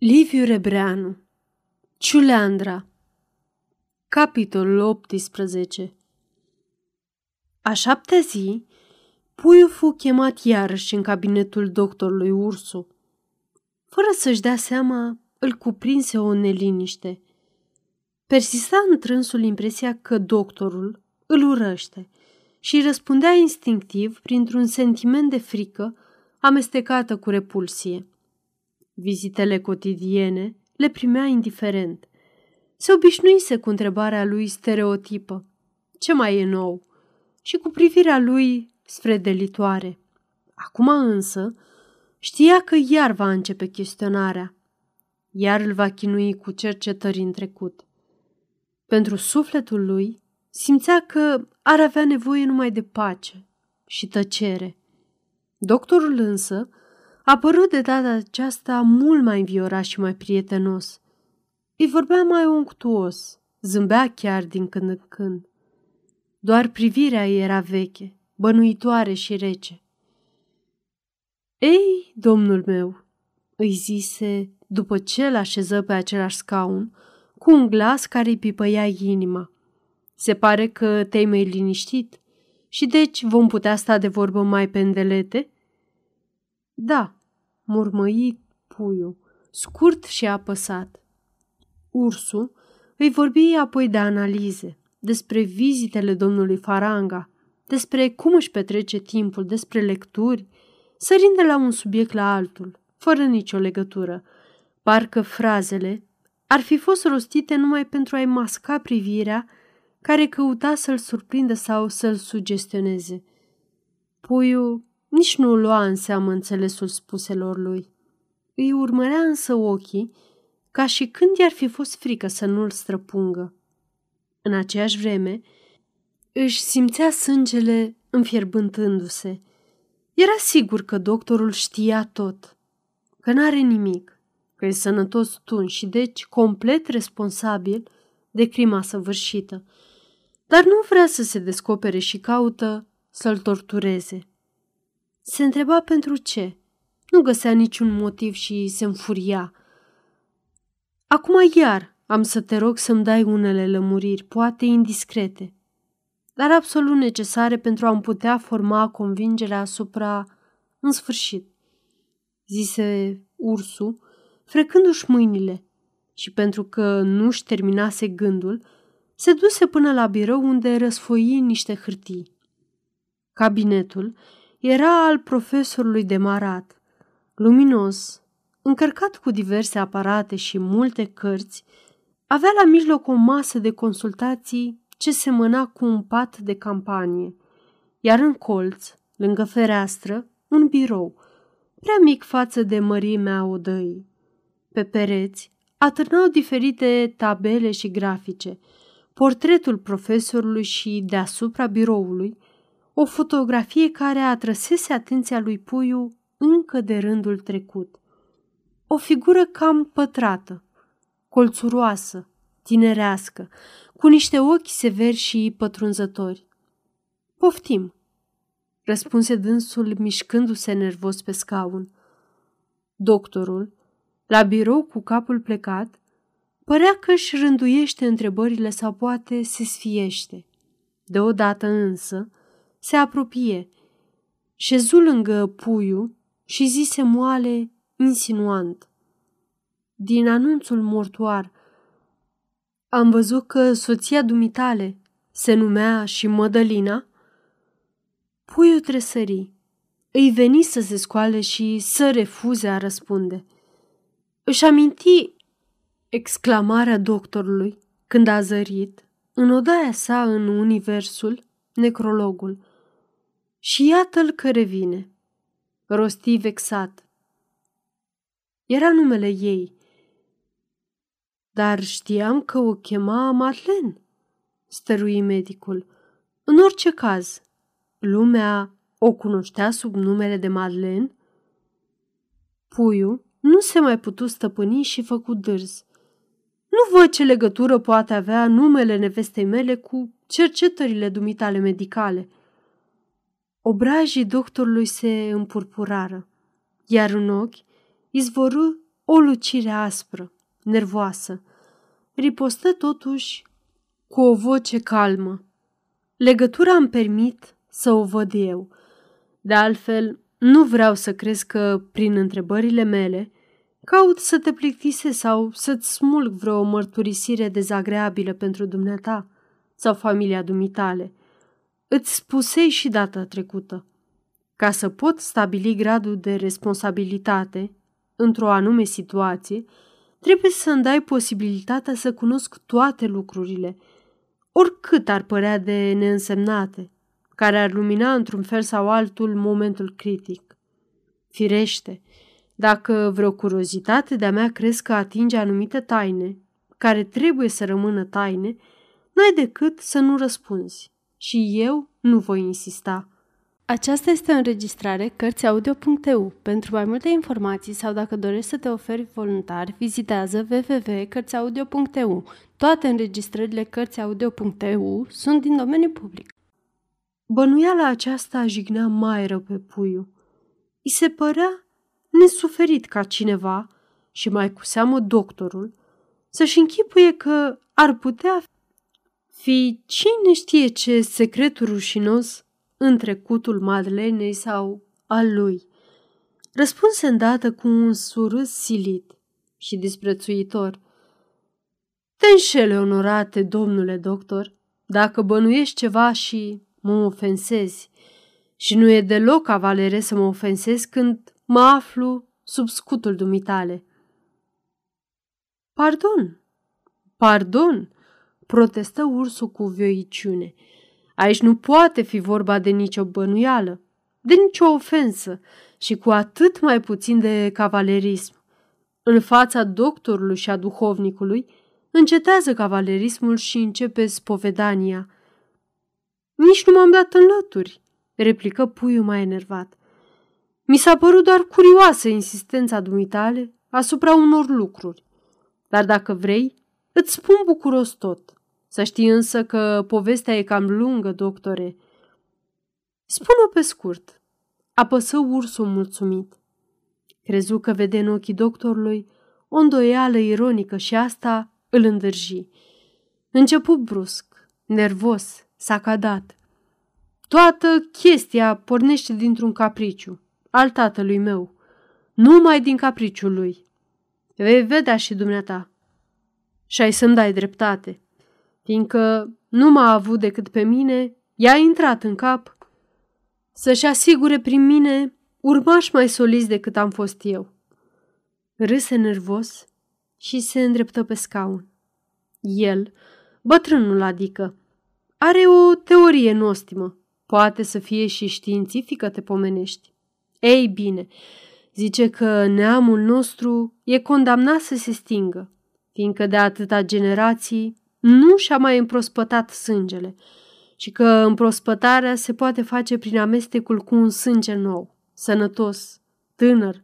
Liviu Rebreanu Ciuleandra Capitolul 18 A șaptea zi, puiul fu chemat iarăși în cabinetul doctorului Ursu. Fără să-și dea seama, îl cuprinse o neliniște. Persista în trânsul impresia că doctorul îl urăște și răspundea instinctiv printr-un sentiment de frică amestecată cu repulsie. Vizitele cotidiene le primea indiferent. Se obișnuise cu întrebarea lui stereotipă. Ce mai e nou? Și cu privirea lui sfredelitoare. Acum însă știa că iar va începe chestionarea. Iar îl va chinui cu cercetări în trecut. Pentru sufletul lui simțea că ar avea nevoie numai de pace și tăcere. Doctorul însă a părut de data aceasta mult mai înviorat și mai prietenos. Îi vorbea mai unctuos, zâmbea chiar din când în când. Doar privirea ei era veche, bănuitoare și rece. Ei, domnul meu, îi zise după ce îl așeză pe același scaun, cu un glas care îi pipăia inima. Se pare că te-ai mai liniștit și deci vom putea sta de vorbă mai pendelete? Da, murmăi puiul, scurt și apăsat. Ursul îi vorbi apoi de analize, despre vizitele domnului Faranga, despre cum își petrece timpul, despre lecturi, sărind de la un subiect la altul, fără nicio legătură. Parcă frazele ar fi fost rostite numai pentru a-i masca privirea care căuta să-l surprindă sau să-l sugestioneze. Puiul nici nu lua în seamă înțelesul spuselor lui. Îi urmărea însă ochii, ca și când i-ar fi fost frică să nu-l străpungă. În aceeași vreme, își simțea sângele înfierbântându-se. Era sigur că doctorul știa tot, că n-are nimic, că e sănătos tun și deci complet responsabil de crima săvârșită. Dar nu vrea să se descopere și caută să-l tortureze. Se întreba pentru ce. Nu găsea niciun motiv și se înfuria. Acum iar am să te rog să-mi dai unele lămuriri, poate indiscrete, dar absolut necesare pentru a-mi putea forma convingerea asupra în sfârșit, zise ursul, frecându-și mâinile și pentru că nu-și terminase gândul, se duse până la birou unde răsfoi niște hârtii. Cabinetul era al profesorului de marat, luminos, încărcat cu diverse aparate și multe cărți, avea la mijloc o masă de consultații ce semăna cu un pat de campanie, iar în colț, lângă fereastră, un birou, prea mic față de mărimea odăii. Pe pereți atârnau diferite tabele și grafice, portretul profesorului și deasupra biroului, o fotografie care atrăsese atenția lui Puiu încă de rândul trecut. O figură cam pătrată, colțuroasă, tinerească, cu niște ochi severi și pătrunzători. Poftim, răspunse dânsul mișcându-se nervos pe scaun. Doctorul, la birou cu capul plecat, părea că își rânduiește întrebările sau poate se sfiește. Deodată însă, se apropie, șezu lângă puiul și zise moale, insinuant. Din anunțul mortuar, am văzut că soția dumitale se numea și Mădălina. Puiul tresări. Îi veni să se scoale și să refuze a răspunde. Își aminti exclamarea doctorului când a zărit, în odaia sa în universul, necrologul. Și iată-l că revine. Rosti vexat. Era numele ei. Dar știam că o chema Madeleine, stărui medicul. În orice caz, lumea o cunoștea sub numele de Madeleine? Puiul nu se mai putu stăpâni și făcu dârz. Nu văd ce legătură poate avea numele nevestei mele cu cercetările dumitale medicale. Obrajii doctorului se împurpurară, iar în ochi izvorâ o lucire aspră, nervoasă. Ripostă totuși cu o voce calmă. Legătura îmi permit să o văd eu. De altfel, nu vreau să crezi că, prin întrebările mele, caut să te plictise sau să-ți smulg vreo mărturisire dezagreabilă pentru dumneata sau familia dumitale. Îți spusei și data trecută. Ca să pot stabili gradul de responsabilitate într-o anume situație, trebuie să-mi dai posibilitatea să cunosc toate lucrurile, oricât ar părea de neînsemnate, care ar lumina într-un fel sau altul momentul critic. Firește, dacă vreo curiozitate de-a mea crezi că atinge anumite taine, care trebuie să rămână taine, n-ai decât să nu răspunzi. Și eu nu voi insista. Aceasta este o înregistrare Cărțiaudio.eu. Pentru mai multe informații sau dacă dorești să te oferi voluntar, vizitează www.cărțiaudio.eu. Toate înregistrările Cărțiaudio.eu sunt din domeniu public. Bănuiala aceasta jignea mai rău pe puiu. I se părea nesuferit ca cineva, și mai cu seamă doctorul, să-și închipuie că ar putea fi cine știe ce secret rușinos în trecutul Madlenei sau al lui. Răspunse îndată cu un surâs silit și disprețuitor. Te înșele, onorate domnule doctor, dacă bănuiești ceva și mă ofensezi. Și nu e deloc cavalere să mă ofensez când mă aflu sub scutul dumitale. Pardon, pardon, protestă ursul cu vioiciune. Aici nu poate fi vorba de nicio bănuială, de nicio ofensă și cu atât mai puțin de cavalerism. În fața doctorului și a duhovnicului, încetează cavalerismul și începe spovedania. Nici nu m-am dat în lături, replică puiul mai enervat. Mi s-a părut doar curioasă insistența dumitale asupra unor lucruri. Dar dacă vrei, îți spun bucuros tot. Să știi însă că povestea e cam lungă, doctore. Spune-o pe scurt. Apăsă ursul mulțumit. Crezu că vede în ochii doctorului o îndoială ironică și asta îl îndârji. Început brusc, nervos, sacadat. Toată chestia pornește dintr-un capriciu, al tatălui meu, numai din capriciul lui. Vei vedea și dumneata. Și ai să-mi dai dreptate fiindcă nu m-a avut decât pe mine, i-a intrat în cap să-și asigure prin mine urmași mai soliți decât am fost eu. Râse nervos și se îndreptă pe scaun. El, bătrânul adică, are o teorie nostimă. Poate să fie și științifică, te pomenești. Ei bine, zice că neamul nostru e condamnat să se stingă, fiindcă de atâta generații nu și-a mai împrospătat sângele și că împrospătarea se poate face prin amestecul cu un sânge nou, sănătos, tânăr,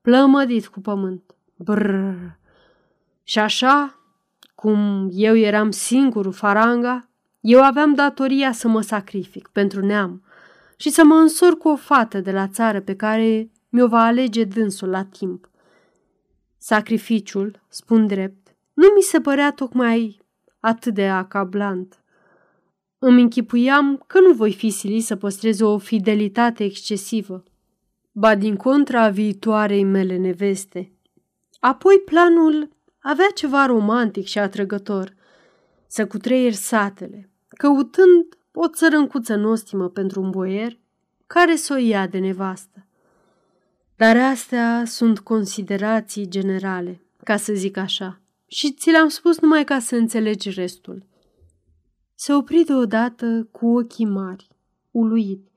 plămădit cu pământ. Brrr. Și așa, cum eu eram singurul faranga, eu aveam datoria să mă sacrific pentru neam și să mă însor cu o fată de la țară pe care mi-o va alege dânsul la timp. Sacrificiul, spun drept, nu mi se părea tocmai atât de acablant. Îmi închipuiam că nu voi fi silit să păstrez o fidelitate excesivă, ba din contra viitoarei mele neveste. Apoi planul avea ceva romantic și atrăgător, să cutreier satele, căutând o țărâncuță nostimă pentru un boier care să o ia de nevastă. Dar astea sunt considerații generale, ca să zic așa și ți le-am spus numai ca să înțelegi restul. Se opri deodată cu ochii mari, uluit,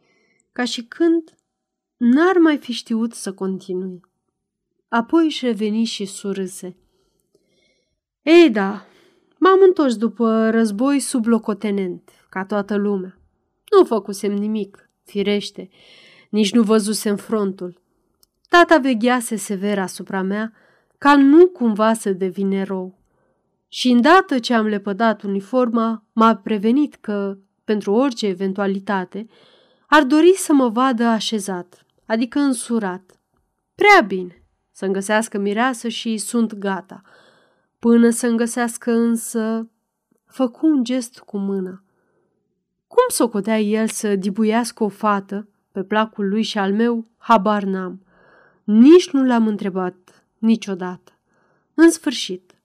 ca și când n-ar mai fi știut să continui. Apoi își reveni și surâse. Ei da, m-am întors după război sub locotenent, ca toată lumea. Nu făcusem nimic, firește, nici nu văzusem frontul. Tata veghease sever asupra mea ca nu cumva să devin erou. Și îndată ce am lepădat uniforma, m-a prevenit că, pentru orice eventualitate, ar dori să mă vadă așezat, adică însurat. Prea bine, să-mi găsească mireasă și sunt gata. Până să-mi găsească însă, făcu un gest cu mâna. Cum socotea el să dibuiască o fată pe placul lui și al meu, habar n-am. Nici nu l-am întrebat niciodată. În sfârșit,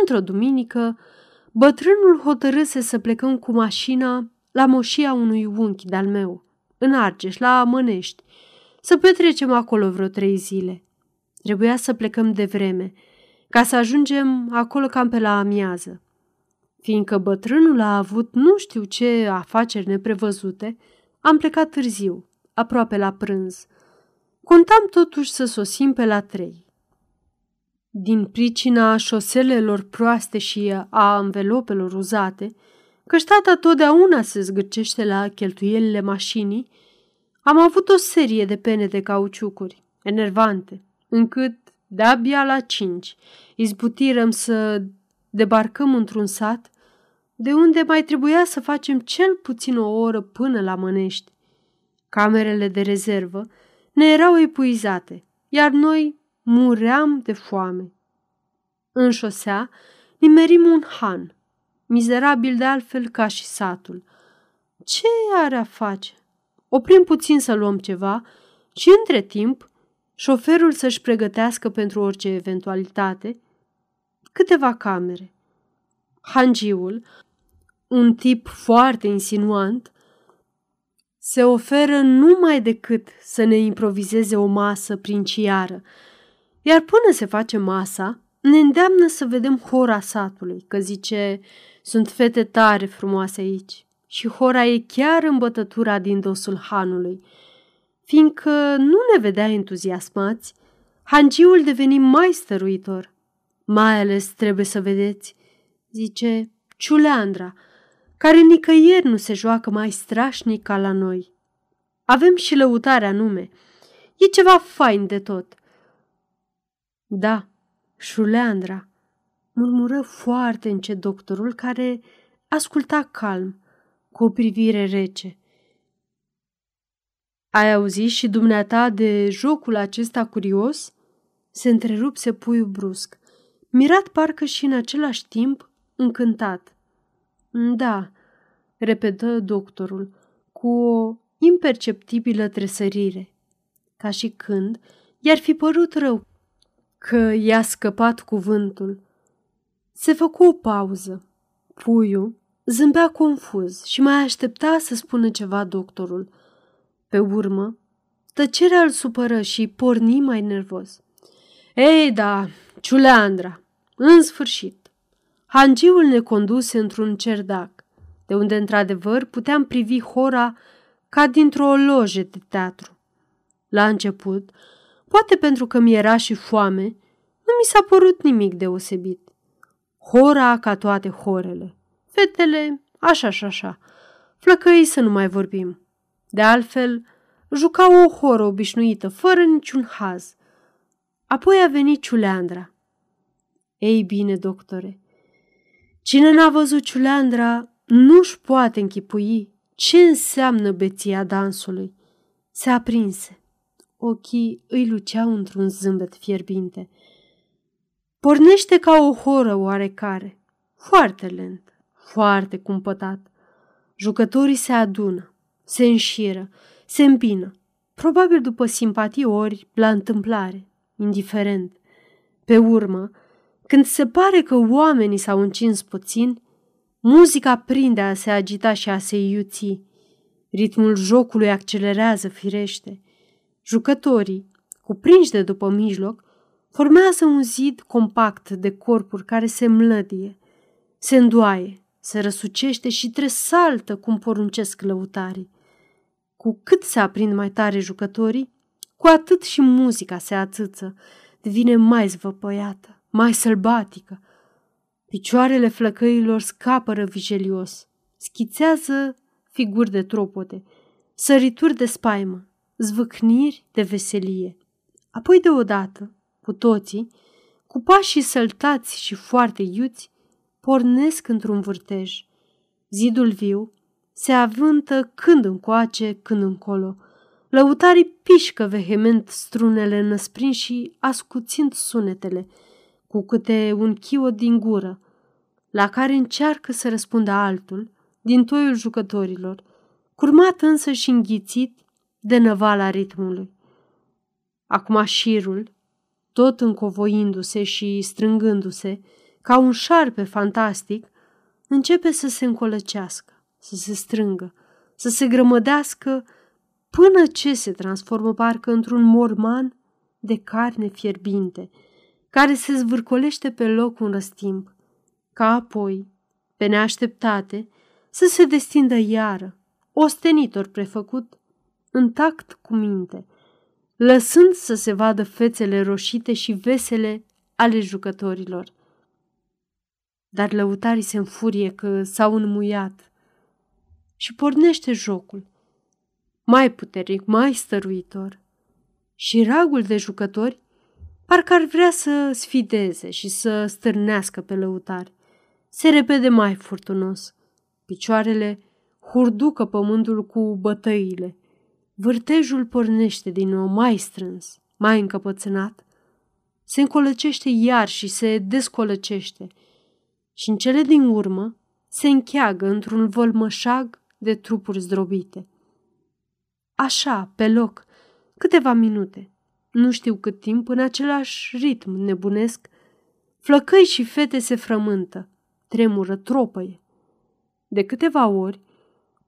într-o duminică, bătrânul hotărâse să plecăm cu mașina la moșia unui unchi de-al meu, în Argeș, la Mănești, să petrecem acolo vreo trei zile. Trebuia să plecăm de vreme, ca să ajungem acolo cam pe la amiază. Fiindcă bătrânul a avut nu știu ce afaceri neprevăzute, am plecat târziu, aproape la prânz. Contam totuși să sosim pe la trei. Din pricina șoselelor proaste și a anvelopelor uzate, căci ștata totdeauna se zgârcește la cheltuielile mașinii, am avut o serie de pene de cauciucuri, enervante, încât, de-abia la cinci, izbutirăm să debarcăm într-un sat, de unde mai trebuia să facem cel puțin o oră până la Mănești. Camerele de rezervă ne erau epuizate, iar noi muream de foame. În șosea nimerim un han, mizerabil de altfel ca și satul. Ce are a face? Oprim puțin să luăm ceva și între timp șoferul să-și pregătească pentru orice eventualitate câteva camere. Hangiul, un tip foarte insinuant, se oferă numai decât să ne improvizeze o masă princiară, iar până se face masa, ne îndeamnă să vedem hora satului, că zice, sunt fete tare frumoase aici și hora e chiar în bătătura din dosul hanului. Fiindcă nu ne vedea entuziasmați, hangiul deveni mai stăruitor. Mai ales trebuie să vedeți, zice Ciuleandra, care nicăieri nu se joacă mai strașnic ca la noi. Avem și lăutarea nume. E ceva fain de tot. Da, Șuleandra, murmură foarte încet doctorul care asculta calm, cu o privire rece. Ai auzit și dumneata de jocul acesta curios? Se întrerupse puiul brusc, mirat parcă și în același timp încântat. Da, repetă doctorul, cu o imperceptibilă tresărire, ca și când i-ar fi părut rău că i-a scăpat cuvântul. Se făcu o pauză. Puiul zâmbea confuz și mai aștepta să spună ceva doctorul. Pe urmă, tăcerea îl supără și porni mai nervos. Ei da, Ciuleandra, în sfârșit. Hangiul ne conduse într-un cerdac, de unde într-adevăr puteam privi hora ca dintr-o loje de teatru. La început, Poate pentru că mi era și foame, nu mi s-a părut nimic deosebit. Hora ca toate horele. Fetele, așa și așa. Flăcăi să nu mai vorbim. De altfel, juca o horă obișnuită, fără niciun haz. Apoi a venit Ciuleandra. Ei bine, doctore, cine n-a văzut Ciuleandra nu-și poate închipui ce înseamnă beția dansului. Se aprinse. Ochii îi luceau într-un zâmbet fierbinte. Pornește ca o horă oarecare, foarte lent, foarte cumpătat. Jucătorii se adună, se înșiră, se împină, probabil după simpatii ori la întâmplare, indiferent. Pe urmă, când se pare că oamenii s-au încins puțin, muzica prinde a se agita și a se iuți. Ritmul jocului accelerează firește – Jucătorii, cuprinși de după mijloc, formează un zid compact de corpuri care se mlădie, se îndoaie, se răsucește și tresaltă cum poruncesc lăutarii. Cu cât se aprind mai tare jucătorii, cu atât și muzica se ațâță, devine mai zvăpăiată, mai sălbatică. Picioarele flăcăilor scapără vigelios, schițează figuri de tropote, sărituri de spaimă, zvâcniri de veselie. Apoi deodată, cu toții, cu pașii săltați și foarte iuți, pornesc într-un vârtej. Zidul viu se avântă când încoace, când încolo. Lăutarii pișcă vehement strunele năsprind și ascuțind sunetele, cu câte un chiot din gură, la care încearcă să răspundă altul, din toiul jucătorilor, curmat însă și înghițit de năvala ritmului. Acum șirul, tot încovoindu-se și strângându-se, ca un șarpe fantastic, începe să se încolăcească, să se strângă, să se grămădească, până ce se transformă parcă într-un morman de carne fierbinte, care se zvârcolește pe loc un răstimp, ca apoi, pe neașteptate, să se destindă iară, ostenitor prefăcut, în tact cu minte, lăsând să se vadă fețele roșite și vesele ale jucătorilor. Dar lăutarii se înfurie că s-au înmuiat și pornește jocul, mai puternic, mai stăruitor. Și ragul de jucători parcă ar vrea să sfideze și să stârnească pe lăutari. Se repede mai furtunos. Picioarele hurducă pământul cu bătăile. Vârtejul pornește din nou mai strâns, mai încăpățânat. Se încolăcește iar și se descolăcește și în cele din urmă se încheagă într-un vălmășag de trupuri zdrobite. Așa, pe loc, câteva minute, nu știu cât timp, în același ritm nebunesc, flăcăi și fete se frământă, tremură, tropăie. De câteva ori,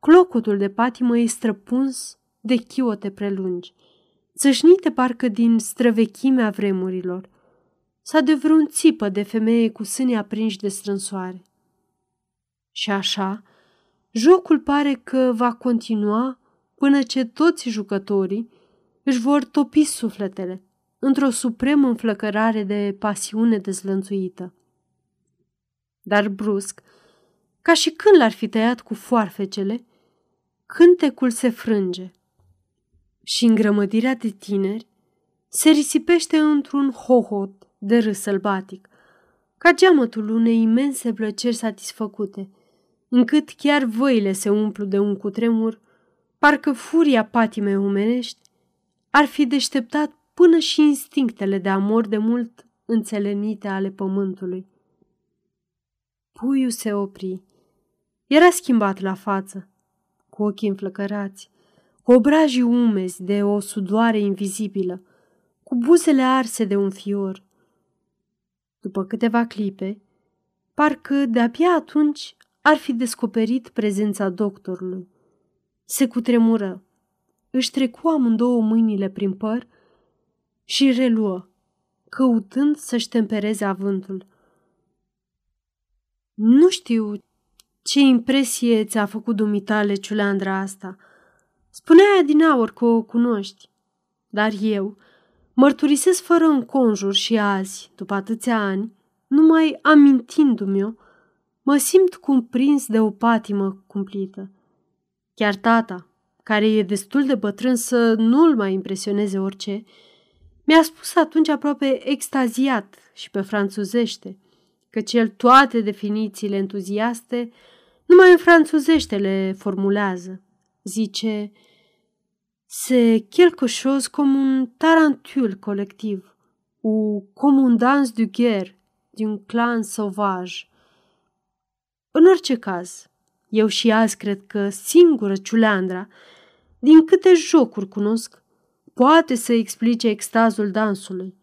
clocotul de patimă e străpuns de chiote prelungi, țâșnite parcă din străvechimea vremurilor, sau de vreun țipă de femeie cu sâni aprinși de strânsoare. Și așa, jocul pare că va continua până ce toți jucătorii își vor topi sufletele într-o supremă înflăcărare de pasiune dezlănțuită. Dar brusc, ca și când l-ar fi tăiat cu foarfecele, cântecul se frânge și îngrămădirea de tineri se risipește într-un hohot de râs sălbatic, ca geamătul unei imense plăceri satisfăcute, încât chiar văile se umplu de un cutremur, parcă furia patimei omenești ar fi deșteptat până și instinctele de amor de mult înțelenite ale pământului. Puiul se opri. Era schimbat la față, cu ochii înflăcărați, cu obrajii umezi de o sudoare invizibilă, cu buzele arse de un fior. După câteva clipe, parcă de-abia atunci ar fi descoperit prezența doctorului. Se cutremură, își trecu amândouă mâinile prin păr și reluă, căutând să-și tempereze avântul. Nu știu ce impresie ți-a făcut dumitale ciuleandra asta. Spunea din aur că o cunoști, dar eu mărturisesc fără înconjur și azi, după atâția ani, numai amintindu-mi-o, mă simt cumprins de o patimă cumplită. Chiar tata, care e destul de bătrân să nu-l mai impresioneze orice, mi-a spus atunci aproape extaziat și pe franțuzește, căci el toate definițiile entuziaste numai în franțuzește le formulează. Zice, c'est quelque chose comme un tarantule colectiv ou comme un dans du guerre d'un clan sauvage. În orice caz, eu și azi cred că singură ciuleandra, din câte jocuri cunosc, poate să explice extazul dansului,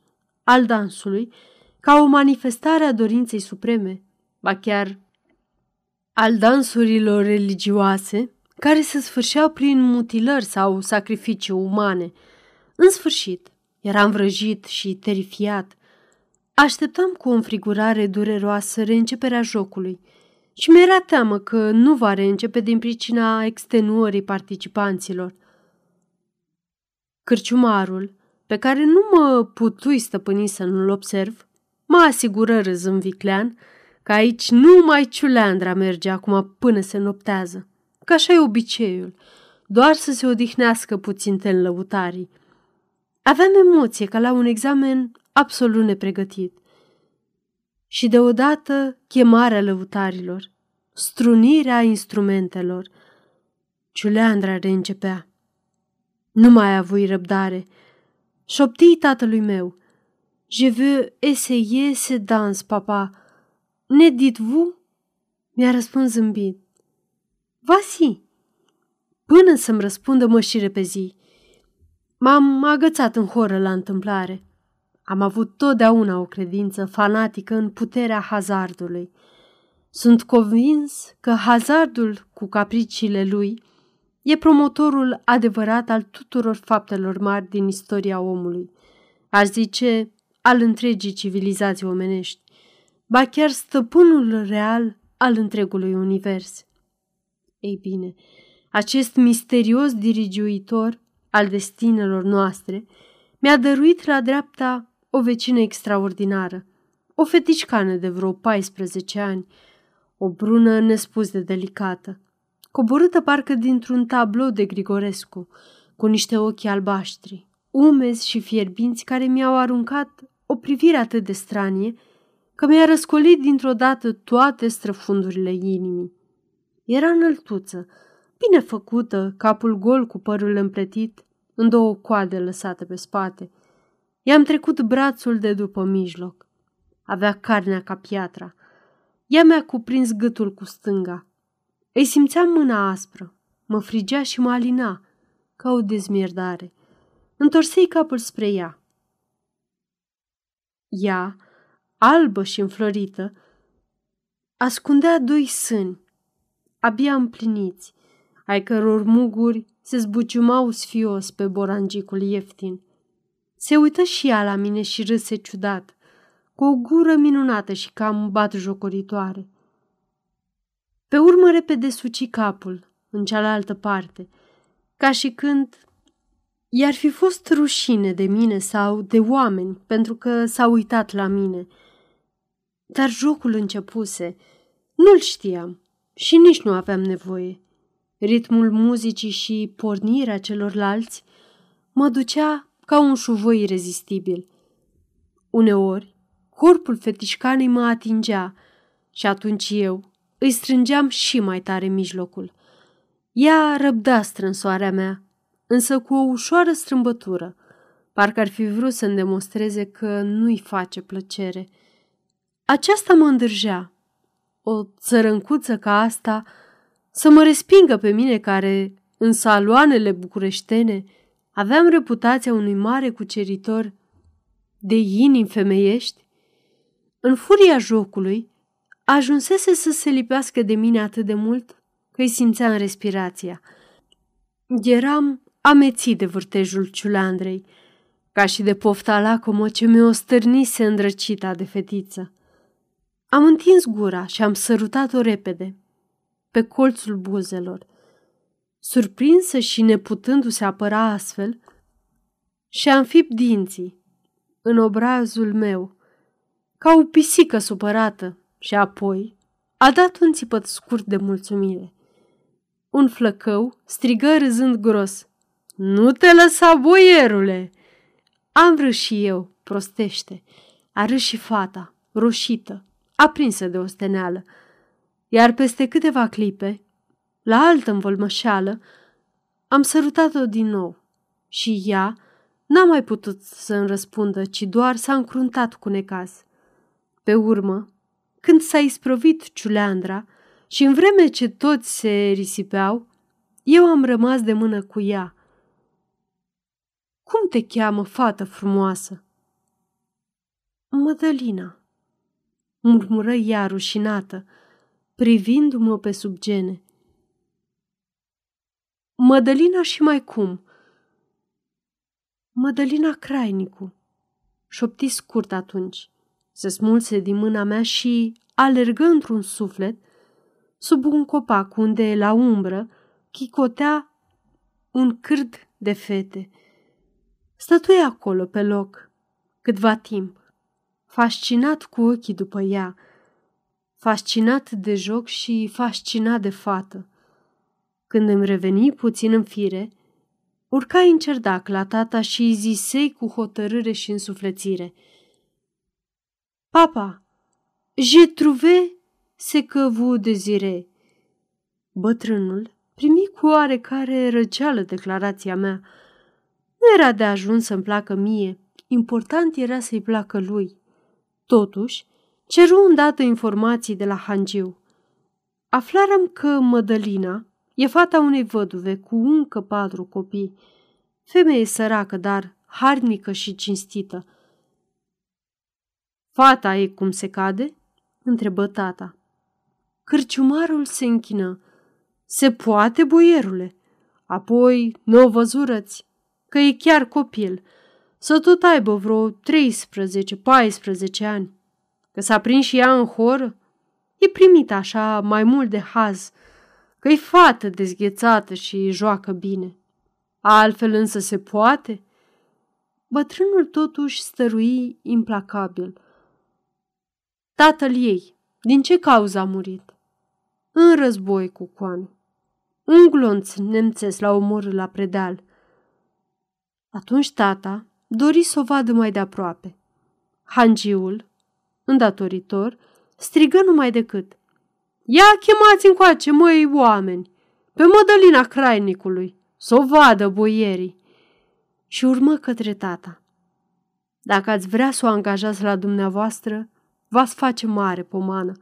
al dansului, ca o manifestare a dorinței supreme, ba chiar al dansurilor religioase, care se sfârșeau prin mutilări sau sacrificii umane. În sfârșit, eram vrăjit și terifiat. Așteptam cu o înfrigurare dureroasă reînceperea jocului – și mi-era teamă că nu va reîncepe din pricina extenuării participanților. Cârciumarul, pe care nu mă putui stăpâni să nu-l observ, mă asigură râzând viclean că aici numai ciuleandra merge acum până se noptează, că așa e obiceiul, doar să se odihnească puțin în lăutarii. Aveam emoție ca la un examen absolut nepregătit și deodată chemarea lăutarilor, strunirea instrumentelor. Ciuleandra reîncepea. Nu mai avui răbdare. Șoptii tatălui meu. Je veux essayer ce dans, papa. Ne dites-vous? Mi-a răspuns zâmbit. Vasi! Până să-mi răspundă mă și repezi. M-am agățat în horă la întâmplare. Am avut totdeauna o credință fanatică în puterea hazardului. Sunt convins că hazardul cu capriciile lui e promotorul adevărat al tuturor faptelor mari din istoria omului. Aș zice al întregii civilizații omenești, ba chiar stăpânul real al întregului univers. Ei bine, acest misterios dirigiuitor al destinelor noastre mi-a dăruit la dreapta o vecină extraordinară, o fetișcană de vreo 14 ani, o brună nespus de delicată, coborâtă parcă dintr-un tablou de Grigorescu, cu niște ochi albaștri, umezi și fierbinți care mi-au aruncat o privire atât de stranie că mi-a răscolit dintr-o dată toate străfundurile inimii. Era înăltuță, bine făcută, capul gol cu părul împletit, în două coade lăsate pe spate. I-am trecut brațul de după mijloc. Avea carnea ca piatra. Ea mi-a cuprins gâtul cu stânga. Îi simțeam mâna aspră. Mă frigea și mă alina, ca o dezmierdare. Întorsei capul spre ea. Ea, albă și înflorită, ascundea doi sâni, abia împliniți, ai căror muguri se zbuciumau sfios pe borangicul ieftin. Se uită și ea la mine și râse ciudat, cu o gură minunată și cam jocoritoare. Pe urmă repede suci capul în cealaltă parte, ca și când i-ar fi fost rușine de mine sau de oameni pentru că s-a uitat la mine. Dar jocul începuse. Nu-l știam și nici nu aveam nevoie. Ritmul muzicii și pornirea celorlalți mă ducea ca un șuvoi irezistibil. Uneori, corpul fetișcanei mă atingea și atunci eu îi strângeam și mai tare mijlocul. Ea răbda strânsoarea mea, însă cu o ușoară strâmbătură, parcă ar fi vrut să-mi demonstreze că nu-i face plăcere. Aceasta mă îndârjea. O țărâncuță ca asta să mă respingă pe mine care, în saloanele bucureștene, aveam reputația unui mare cuceritor de inimi femeiești? În furia jocului, ajunsese să se lipească de mine atât de mult că îi simțea în respirația. Eram amețit de vârtejul ciulandrei, ca și de pofta lacomă ce mi-o stârnise îndrăcita de fetiță. Am întins gura și am sărutat-o repede, pe colțul buzelor. Surprinsă și neputându-se apăra astfel, și-a înfipt dinții în obrazul meu, ca o pisică supărată, și apoi a dat un țipăt scurt de mulțumire. Un flăcău strigă râzând gros. Nu te lăsa, boierule! Am râs și eu, prostește. A râs și fata, roșită, aprinsă de osteneală iar peste câteva clipe, la altă învălmășeală, am sărutat-o din nou și ea n-a mai putut să îmi răspundă, ci doar s-a încruntat cu necaz. Pe urmă, când s-a isprăvit ciuleandra și în vreme ce toți se risipeau, eu am rămas de mână cu ea. Cum te cheamă, fată frumoasă? Mădălina, murmură ea rușinată, privindu-mă pe sub gene. Mădălina și mai cum? Mădălina Crainicu, șopti scurt atunci. Se smulse din mâna mea și alergă într-un suflet sub un copac unde, la umbră, chicotea un cârd de fete. Stătuie acolo, pe loc, câtva timp, fascinat cu ochii după ea, fascinat de joc și fascinat de fată. Când îmi reveni puțin în fire, urcai în cerdac la tata și îi zisei cu hotărâre și însuflețire. Papa, je trouvé ce que vous désirez. Bătrânul primi cu oarecare răceală declarația mea, Nu era de ajuns să-mi placă mie, important era să-i placă lui. Totuși, ceru îndată informații de la Hangiu. Aflarăm că Mădălina e fata unei văduve cu încă patru copii. Femeie săracă, dar harnică și cinstită. Fata e cum se cade? întrebă tata. Cârciumarul se închină. Se poate, boierule? Apoi, nu o văzurăți, că e chiar copil, să tot aibă vreo 13-14 ani. Că s-a prins și ea în horă, e primit așa mai mult de haz, că e fată dezghețată și joacă bine. Altfel însă se poate? Bătrânul totuși stărui implacabil. Tatăl ei, din ce cauză a murit? În război cu coane. Un glonț nemțesc la omor la predeal. Atunci tata dori să o vadă mai de aproape. Hangiul, îndatoritor, strigă numai decât. Ia chemați încoace, măi, oameni, pe mădălina crainicului, să o vadă boierii. Și urmă către tata. Dacă ați vrea să o angajați la dumneavoastră, v-ați face mare pomană,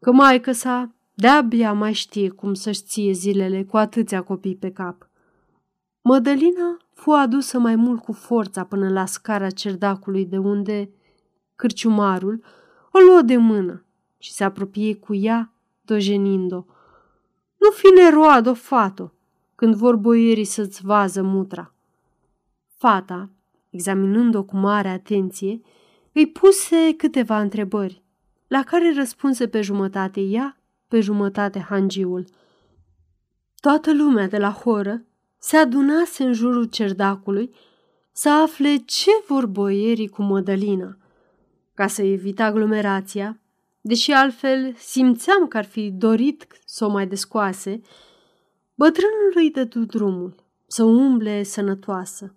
că maică sa de-abia mai știe cum să-și ție zilele cu atâția copii pe cap. Mădălina fu adusă mai mult cu forța până la scara cerdacului de unde cârciumarul o luă de mână și se apropie cu ea, dojenind-o. Nu fi neroadă, fato, când vor boierii să-ți vază mutra. Fata, examinând-o cu mare atenție, îi puse câteva întrebări, la care răspunse pe jumătate ea, pe jumătate hangiul. Toată lumea de la horă se adunase în jurul cerdacului să afle ce vor boierii cu Mădălina. Ca să evite aglomerația, deși altfel simțeam că ar fi dorit să o mai descoase, bătrânul îi dădu drumul să umble sănătoasă.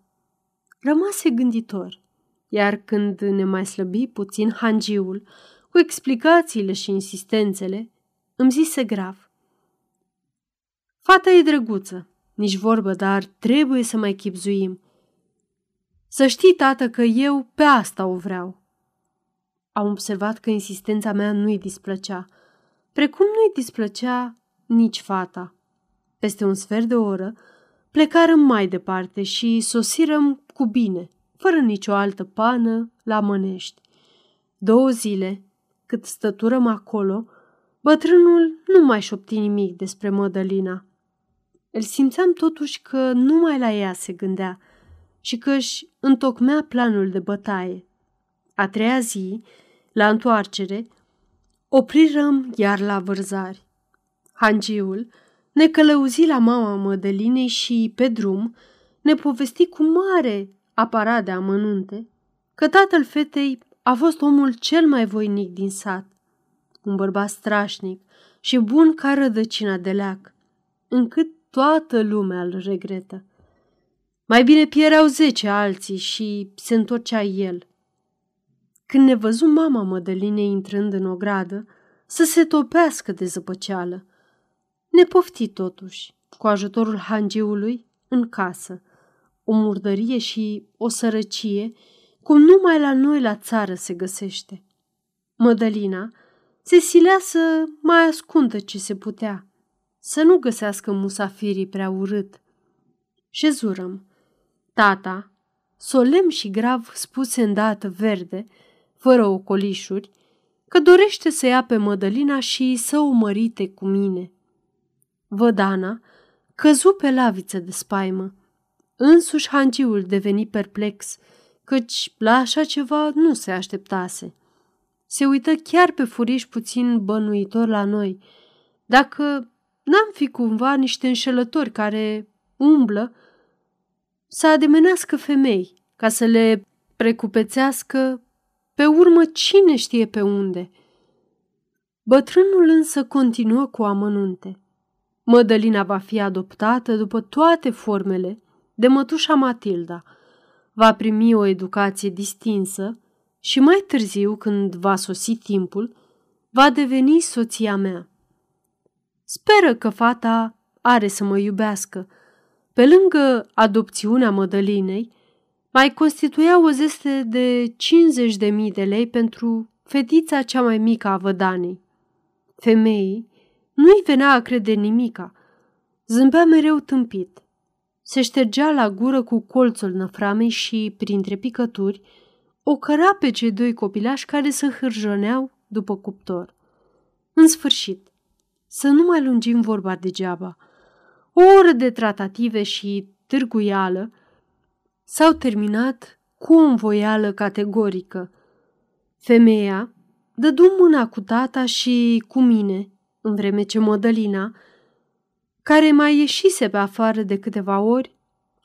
Rămase gânditor, iar când ne mai slăbi puțin hangiul, cu explicațiile și insistențele, îmi zise grav. Fata e drăguță, nici vorbă, dar trebuie să mai chipzuim. Să știi, tată, că eu pe asta o vreau. Am observat că insistența mea nu-i displăcea, precum nu-i displăcea nici fata. Peste un sfert de oră plecarăm mai departe și sosirăm cu bine, fără nicio altă pană, la Mănești. Două zile, cât stăturăm acolo, bătrânul nu mai șopti nimic despre Mădălina. Îl simțeam totuși că numai la ea se gândea și că își întocmea planul de bătaie. A treia zi, la întoarcere, oprirăm iar la vărzari. Hangiul ne călăuzi la mama Mădălinei și, pe drum, ne povesti cu mare aparat de amănunte că tatăl fetei a fost omul cel mai voinic din sat, un bărbat strașnic și bun ca rădăcina de leac, încât toată lumea îl regretă. Mai bine piereau zece alții și se întorcea el. Când ne văzu mama Mădălinei intrând în ogradă, să se topească de zăpăceală. Ne pofti totuși, cu ajutorul hangiului, în casă. O murdărie și o sărăcie, cum numai la noi la țară se găsește. Mădălina se silea să mai ascundă ce se putea, să nu găsească musafirii prea urât. Șezurăm. Tata, solemn și grav spuse îndată verde, fără ocolișuri, că dorește să ia pe Mădălina și să o mărite cu mine. Vădana căzu pe laviță de spaimă. Însuși hangiul deveni perplex, căci la așa ceva nu se așteptase. Se uită chiar pe furiș puțin bănuitor la noi. Dacă N-am fi cumva niște înșelători care umblă să ademenească femei ca să le precupețească pe urmă cine știe pe unde. Bătrânul însă continuă cu amănunte. Mădălina va fi adoptată după toate formele de mătușa Matilda. Va primi o educație distinsă și mai târziu, când va sosi timpul, va deveni soția mea. Speră că fata are să mă iubească, Pe lângă adopțiunea Mădălinei, mai constituia o zeste de 50.000 de lei pentru fetița cea mai mică a vădanei. Femeii nu-i venea a crede nimica. Zâmbea mereu tâmpit. Se ștergea la gură cu colțul năframei și, printre picături, o căra pe cei doi copilași care se hârjoneau după cuptor. În sfârșit, să nu mai lungim vorba degeaba. O oră de tratative și târguială s-au terminat cu o învoială categorică. Femeia dădu mâna cu tata și cu mine, în vreme ce Mădălina, care mai ieșise pe afară de câteva ori,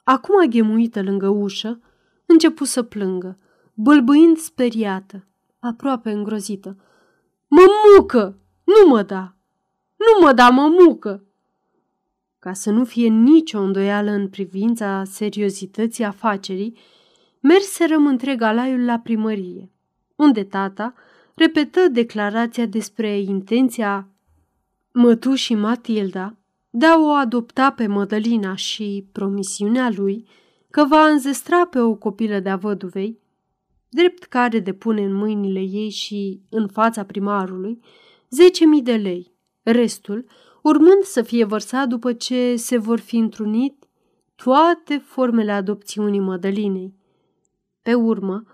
acum aghemuită lângă ușă, începu să plângă, bâlbâind speriată, aproape îngrozită. Mămucă! Nu mă da! Nu mă da, mămucă! Ca să nu fie nicio îndoială în privința seriozității afacerii, merserăm întreg alaiul la primărie, unde tata repetă declarația despre intenția mătușii Matilda de a o adopta pe Mădălina și promisiunea lui că va înzestra pe o copilă de-a văduvei, drept care depune în mâinile ei și în fața primarului 10.000 de lei, restul urmând să fie vărsat după ce se vor fi întrunit toate formele adopțiunii Mădălinei. Pe urmă,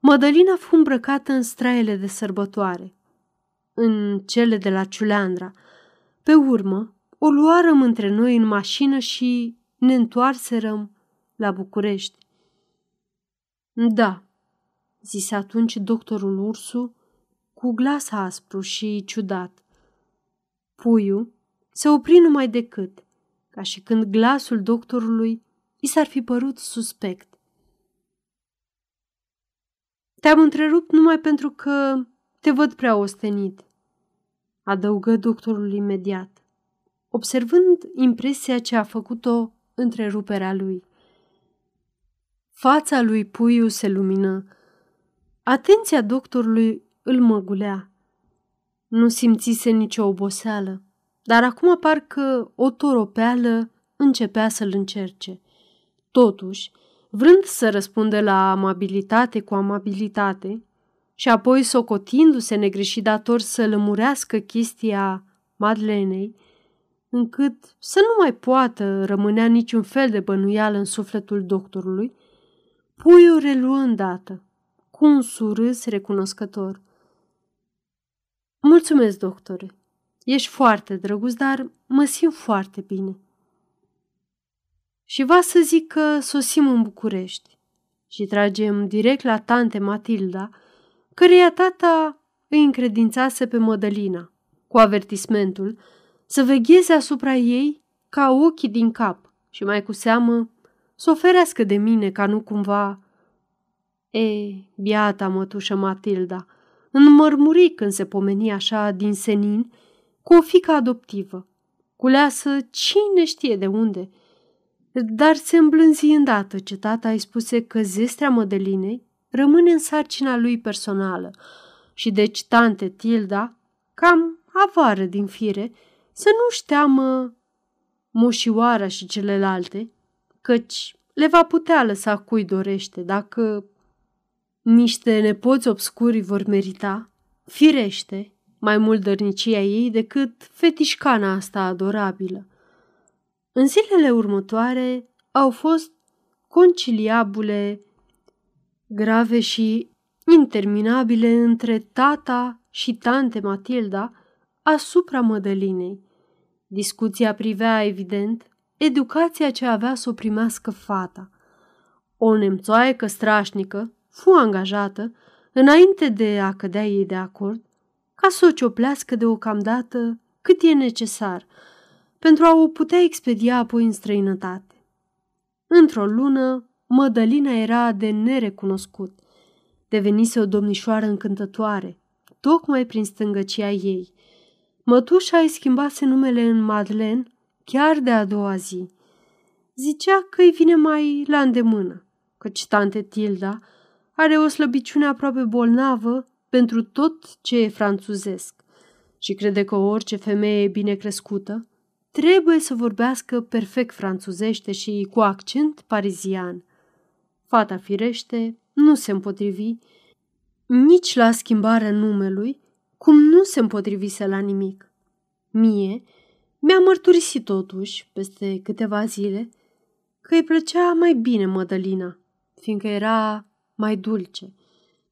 Mădălina fu îmbrăcată în straiele de sărbătoare, în cele de la Ciuleandra. Pe urmă, o luarăm între noi în mașină și ne întoarserăm la București. Da, zise atunci doctorul Ursu cu glas aspru și ciudat. Puiul se opri numai decât, ca și când glasul doctorului i s-ar fi părut suspect. Te-am întrerupt numai pentru că te văd prea ostenit, adăugă doctorul imediat, observând impresia ce a făcut-o întreruperea lui. Fața lui Puiu se lumină. Atenția doctorului îl măgulea. Nu simțise nicio oboseală dar acum parcă o toropeală începea să-l încerce. Totuși, vrând să răspundă la amabilitate cu amabilitate și apoi socotindu-se negreșit dator să lămurească chestia Madlenei, încât să nu mai poată rămânea niciun fel de bănuială în sufletul doctorului, puiul reluă îndată, cu un surâs recunoscător. Mulțumesc, doctore, Ești foarte drăguț, dar mă simt foarte bine. Și va să zic că sosim în București. Și tragem direct la tante Matilda, căreia tata îi încredințase pe Mădălina, cu avertismentul să vegheze asupra ei ca ochii din cap și mai cu seamă să oferească de mine ca nu cumva... E, biata mătușă Matilda, înmărmuri când se pomeni așa din senin cu o fică adoptivă, culeasă cine știe de unde, dar se îmblânzi îndată. Ce tata îi spuse că zestrea Mădălinei rămâne în sarcina lui personală. Și deci tante Tilda, cam avară din fire, să nu-și teamă moșioara și celelalte, căci le va putea lăsa cui dorește dacă niște nepoți obscuri vor merita, firește, mai mult dărnicia ei decât fetișcana asta adorabilă. În zilele următoare au fost conciliabule grave și interminabile între tata și tante Matilda asupra Mădălinei. Discuția privea, evident, educația ce avea să o primească fata. O nemțoaică strașnică fu angajată, înainte de a cădea ei de acord, ca să o cioplească deocamdată cât e necesar pentru a o putea expedia apoi în străinătate. Într-o lună, Mădălina era de nerecunoscut. Devenise o domnișoară încântătoare, tocmai prin stângăcia ei. Mătușa îi schimbase numele în Madeleine chiar de a doua zi. Zicea că îi vine mai la îndemână, căci tante Tilda are o slăbiciune aproape bolnavă pentru tot ce e franțuzesc și crede că orice femeie bine crescută trebuie să vorbească perfect franțuzește și cu accent parizian. Fata firește nu se împotrivi nici la schimbarea numelui, cum nu se împotrivise la nimic. Mie mi-a mărturisit totuși, peste câteva zile, că îi plăcea mai bine Mădălina, fiindcă era mai dulce,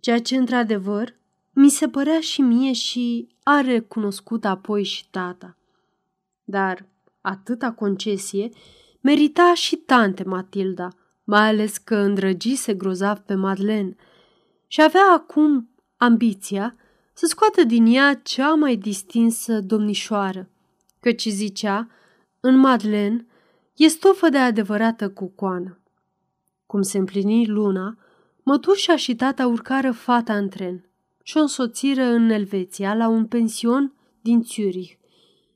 ceea ce, într-adevăr, mi se părea și mie și a recunoscut apoi și tata. Dar atâta concesie merita și tante Matilda, mai ales că îndrăgise grozav pe Madeleine și avea acum ambiția să scoată din ea cea mai distinsă domnișoară, căci zicea, în Madeleine e stofă de adevărată cucoană. Cum se împlini luna, mătușa și tata urcară fata în tren și o însoțiră în Elveția la un pension din Zurich,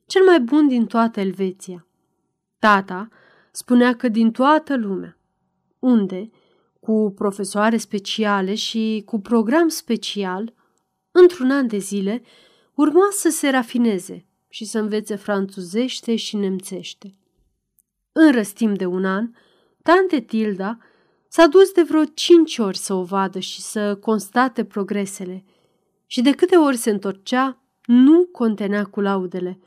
cel mai bun din toată Elveția. Tata spunea că din toată lumea, unde, cu profesoare speciale și cu program special, într-un an de zile, urma să se rafineze și să învețe franțuzește și nemțește. În răstim de un an, tante Tilda s-a dus de vreo cinci ori să o vadă și să constate progresele și de câte ori se întorcea, nu contenea cu laudele.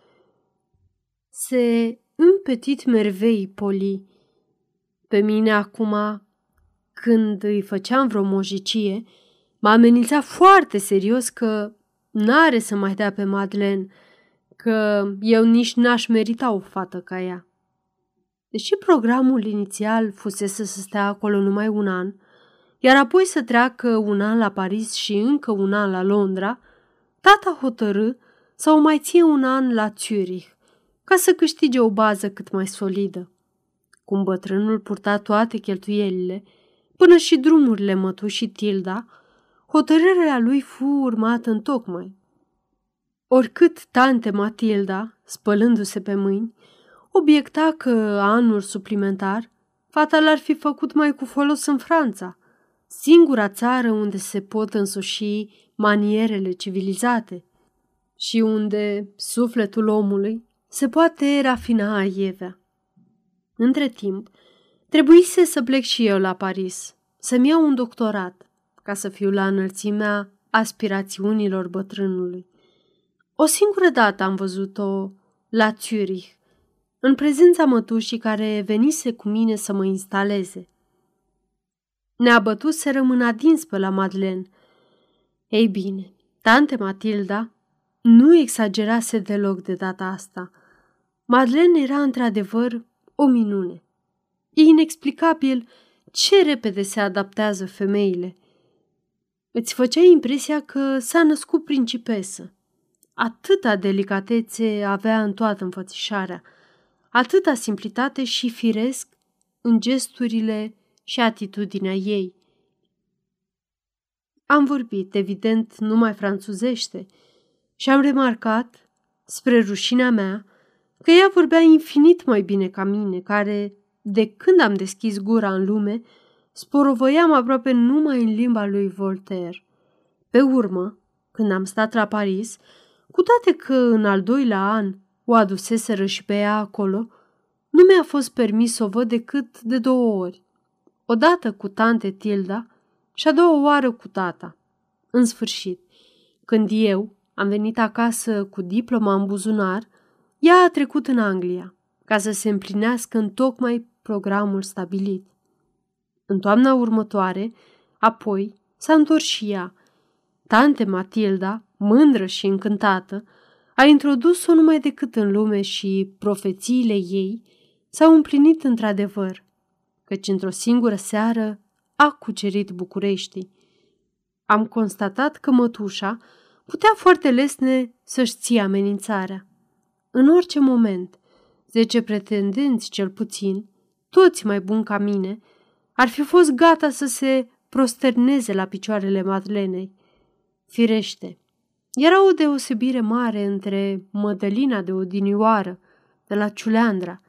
Se împetit mervei poli. Pe mine acum, când îi făceam vreo mojicie, m-a amenințat foarte serios că n-are să mai dea pe Madeleine, că eu nici n-aș merita o fată ca ea. Deși programul inițial fusese să stea acolo numai un an, iar apoi să treacă un an la Paris și încă un an la Londra, tata hotărâ să o mai ție un an la Zurich, ca să câștige o bază cât mai solidă. Cum bătrânul purta toate cheltuielile, până și drumurile mătușii Tilda, hotărârea lui fu urmată în tocmai. Oricât tante Matilda, spălându-se pe mâini, obiecta că anul suplimentar fata l-ar fi făcut mai cu folos în Franța, singura țară unde se pot însuși manierele civilizate și unde sufletul omului se poate rafina aievea. Între timp, trebuise să plec și eu la Paris, să-mi iau un doctorat, ca să fiu la înălțimea aspirațiunilor bătrânului. O singură dată am văzut-o la Zurich, în prezența mătușii care venise cu mine să mă instaleze. Ne-a bătut să rămân adins pe la Madeleine. Ei bine, tante Matilda nu exagerase deloc de data asta. Madeleine era într-adevăr o minune. E inexplicabil ce repede se adaptează femeile. Îți făcea impresia că s-a născut principesă. Atâta delicatețe avea în toată înfățișarea – atâta simplitate și firesc în gesturile și atitudinea ei. Am vorbit, evident, numai franțuzește și am remarcat, spre rușinea mea, că ea vorbea infinit mai bine ca mine, care, de când am deschis gura în lume, sporovăiam aproape numai în limba lui Voltaire. Pe urmă, când am stat la Paris, cu toate că în al doilea an o aduseseră și pe ea acolo, nu mi-a fost permis să o văd decât de două ori. Odată cu tante Tilda și a doua oară cu tata. În sfârșit, când eu am venit acasă cu diploma în buzunar, ea a trecut în Anglia, ca să se împlinească în tocmai programul stabilit. În toamna următoare, apoi, s-a întors și ea. Tante Matilda, mândră și încântată, a introdus-o numai decât în lume și profețiile ei s-au împlinit într-adevăr, căci într-o singură seară a cucerit București. Am constatat că mătușa putea foarte lesne să-și ție amenințarea. În orice moment, zece pretendenți cel puțin, toți mai buni ca mine, ar fi fost gata să se prosterneze la picioarele Madlenei. Firește, era o deosebire mare între Mădălina de odinioară, de la Ciuleandra,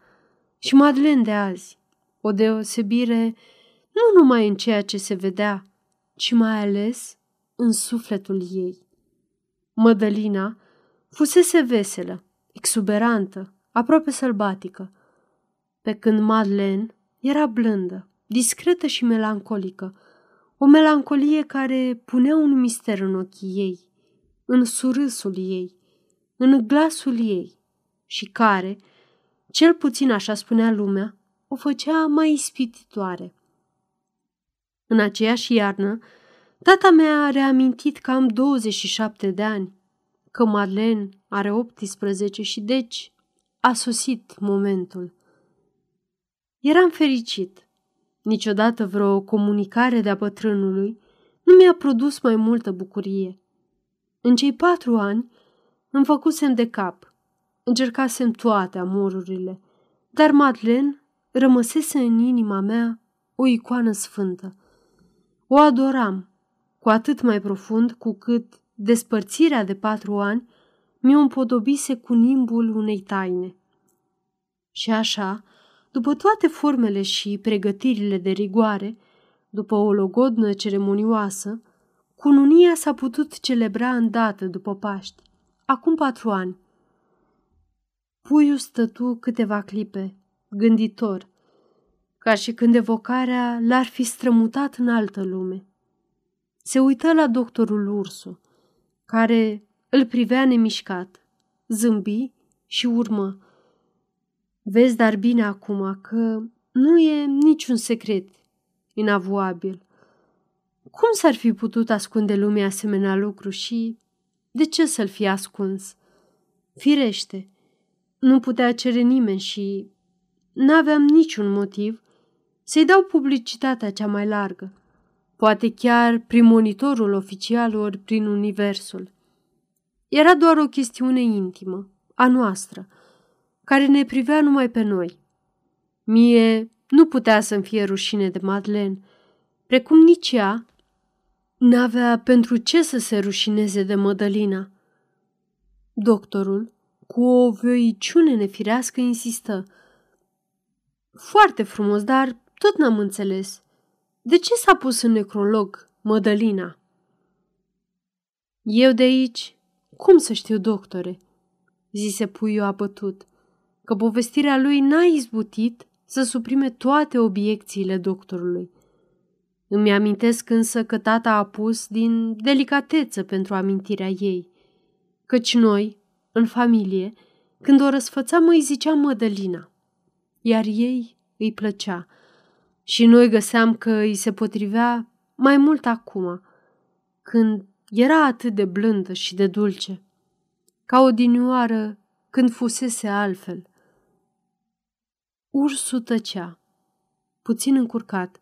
și Madeleine de azi. O deosebire nu numai în ceea ce se vedea, ci mai ales în sufletul ei. Mădălina fusese veselă, exuberantă, aproape sălbatică, pe când Madeleine era blândă, discretă și melancolică, o melancolie care punea un mister în ochii ei, în surâsul ei, în glasul ei și care, cel puțin așa spunea lumea, o făcea mai ispititoare. În aceeași iarnă, tata mea a reamintit că am 27 de ani, că Marlen are 18 și deci a sosit momentul. Eram fericit. Niciodată vreo comunicare de-a bătrânului nu mi-a produs mai multă bucurie. În cei patru ani îmi făcusem de cap, încercasem toate amorurile, dar Madeleine rămăsese în inima mea o icoană sfântă. O adoram, cu atât mai profund cu cât despărțirea de patru ani mi-o împodobise cu nimbul unei taine. Și așa, după toate formele și pregătirile de rigoare, după o logodnă ceremonioasă, cununia s-a putut celebra îndată după Paști, acum patru ani. Puiul stătu câteva clipe, gânditor, ca și când evocarea l-ar fi strămutat în altă lume. Se uită la doctorul Ursu, care îl privea nemișcat, zâmbi și urmă. Vezi dar bine acum că nu e niciun secret inavoabil. Cum s-ar fi putut ascunde lumea asemenea lucru și de ce să-l fie ascuns? Firește, nu putea cere nimeni și n-aveam niciun motiv să-i dau publicitatea cea mai largă, poate chiar prin monitorul oficial ori prin universul. Era doar o chestiune intimă, a noastră, care ne privea numai pe noi. Mie nu putea să-mi fie rușine de Madeleine, precum nici ea n-avea pentru ce să se rușineze de Mădălina. Doctorul, cu o voiciune nefirească, insistă. Foarte frumos, dar tot n-am înțeles. De ce s-a pus în necrolog Mădălina? Eu de aici, cum să știu, doctore? zise puiul abătut, că povestirea lui n-a izbutit să suprime toate obiecțiile doctorului. Îmi amintesc însă că tata a pus din delicateță pentru amintirea ei, căci noi, în familie, când o răsfățam îi zicea Mădălina, iar ei îi plăcea – și noi găseam că îi se potrivea mai mult acum, când era atât de blândă și de dulce, ca o dinioară când fusese altfel. Ursul tăcea, puțin încurcat.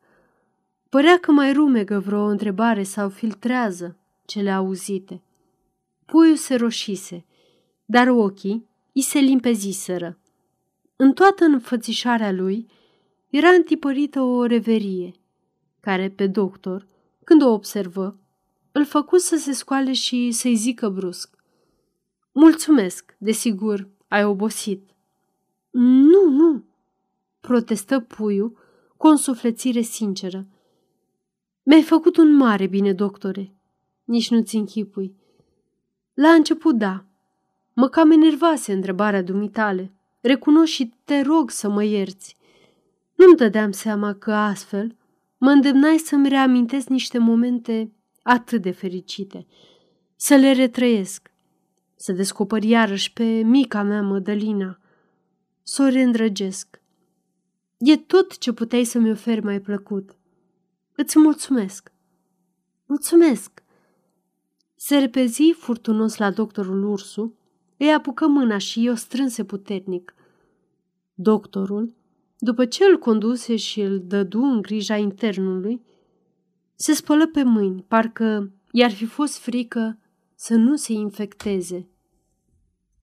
Părea că mai rumegă vreo întrebare sau filtrează cele auzite. Puiul se roșise, dar ochii îi se limpeziseră. În toată înfățișarea lui, era întipărită o reverie, care pe doctor, când o observă, îl făcu să se scoale și să-i zică brusc. Mulțumesc, desigur, ai obosit. Nu, nu, protestă puiul cu o însuflețire sinceră. Mi-ai făcut un mare bine, doctore. Nici nu-ți închipui. La început, da. Mă cam enervase întrebarea dumitale. Recunosc și te rog să mă ierți. Nu-mi dădeam seama că astfel mă îndemnai să-mi reamintesc niște momente atât de fericite, să le retrăiesc, să descoper iarăși pe mica mea Mădălina, să o reîndrăgesc. E tot ce puteai să-mi oferi mai plăcut. Îți mulțumesc. Mulțumesc. Se repezi furtunos la doctorul Ursu, îi apucă mâna și o strânse puternic. Doctorul după ce îl conduse și îl dădu în grija internului, se spălă pe mâini, parcă i-ar fi fost frică să nu se infecteze.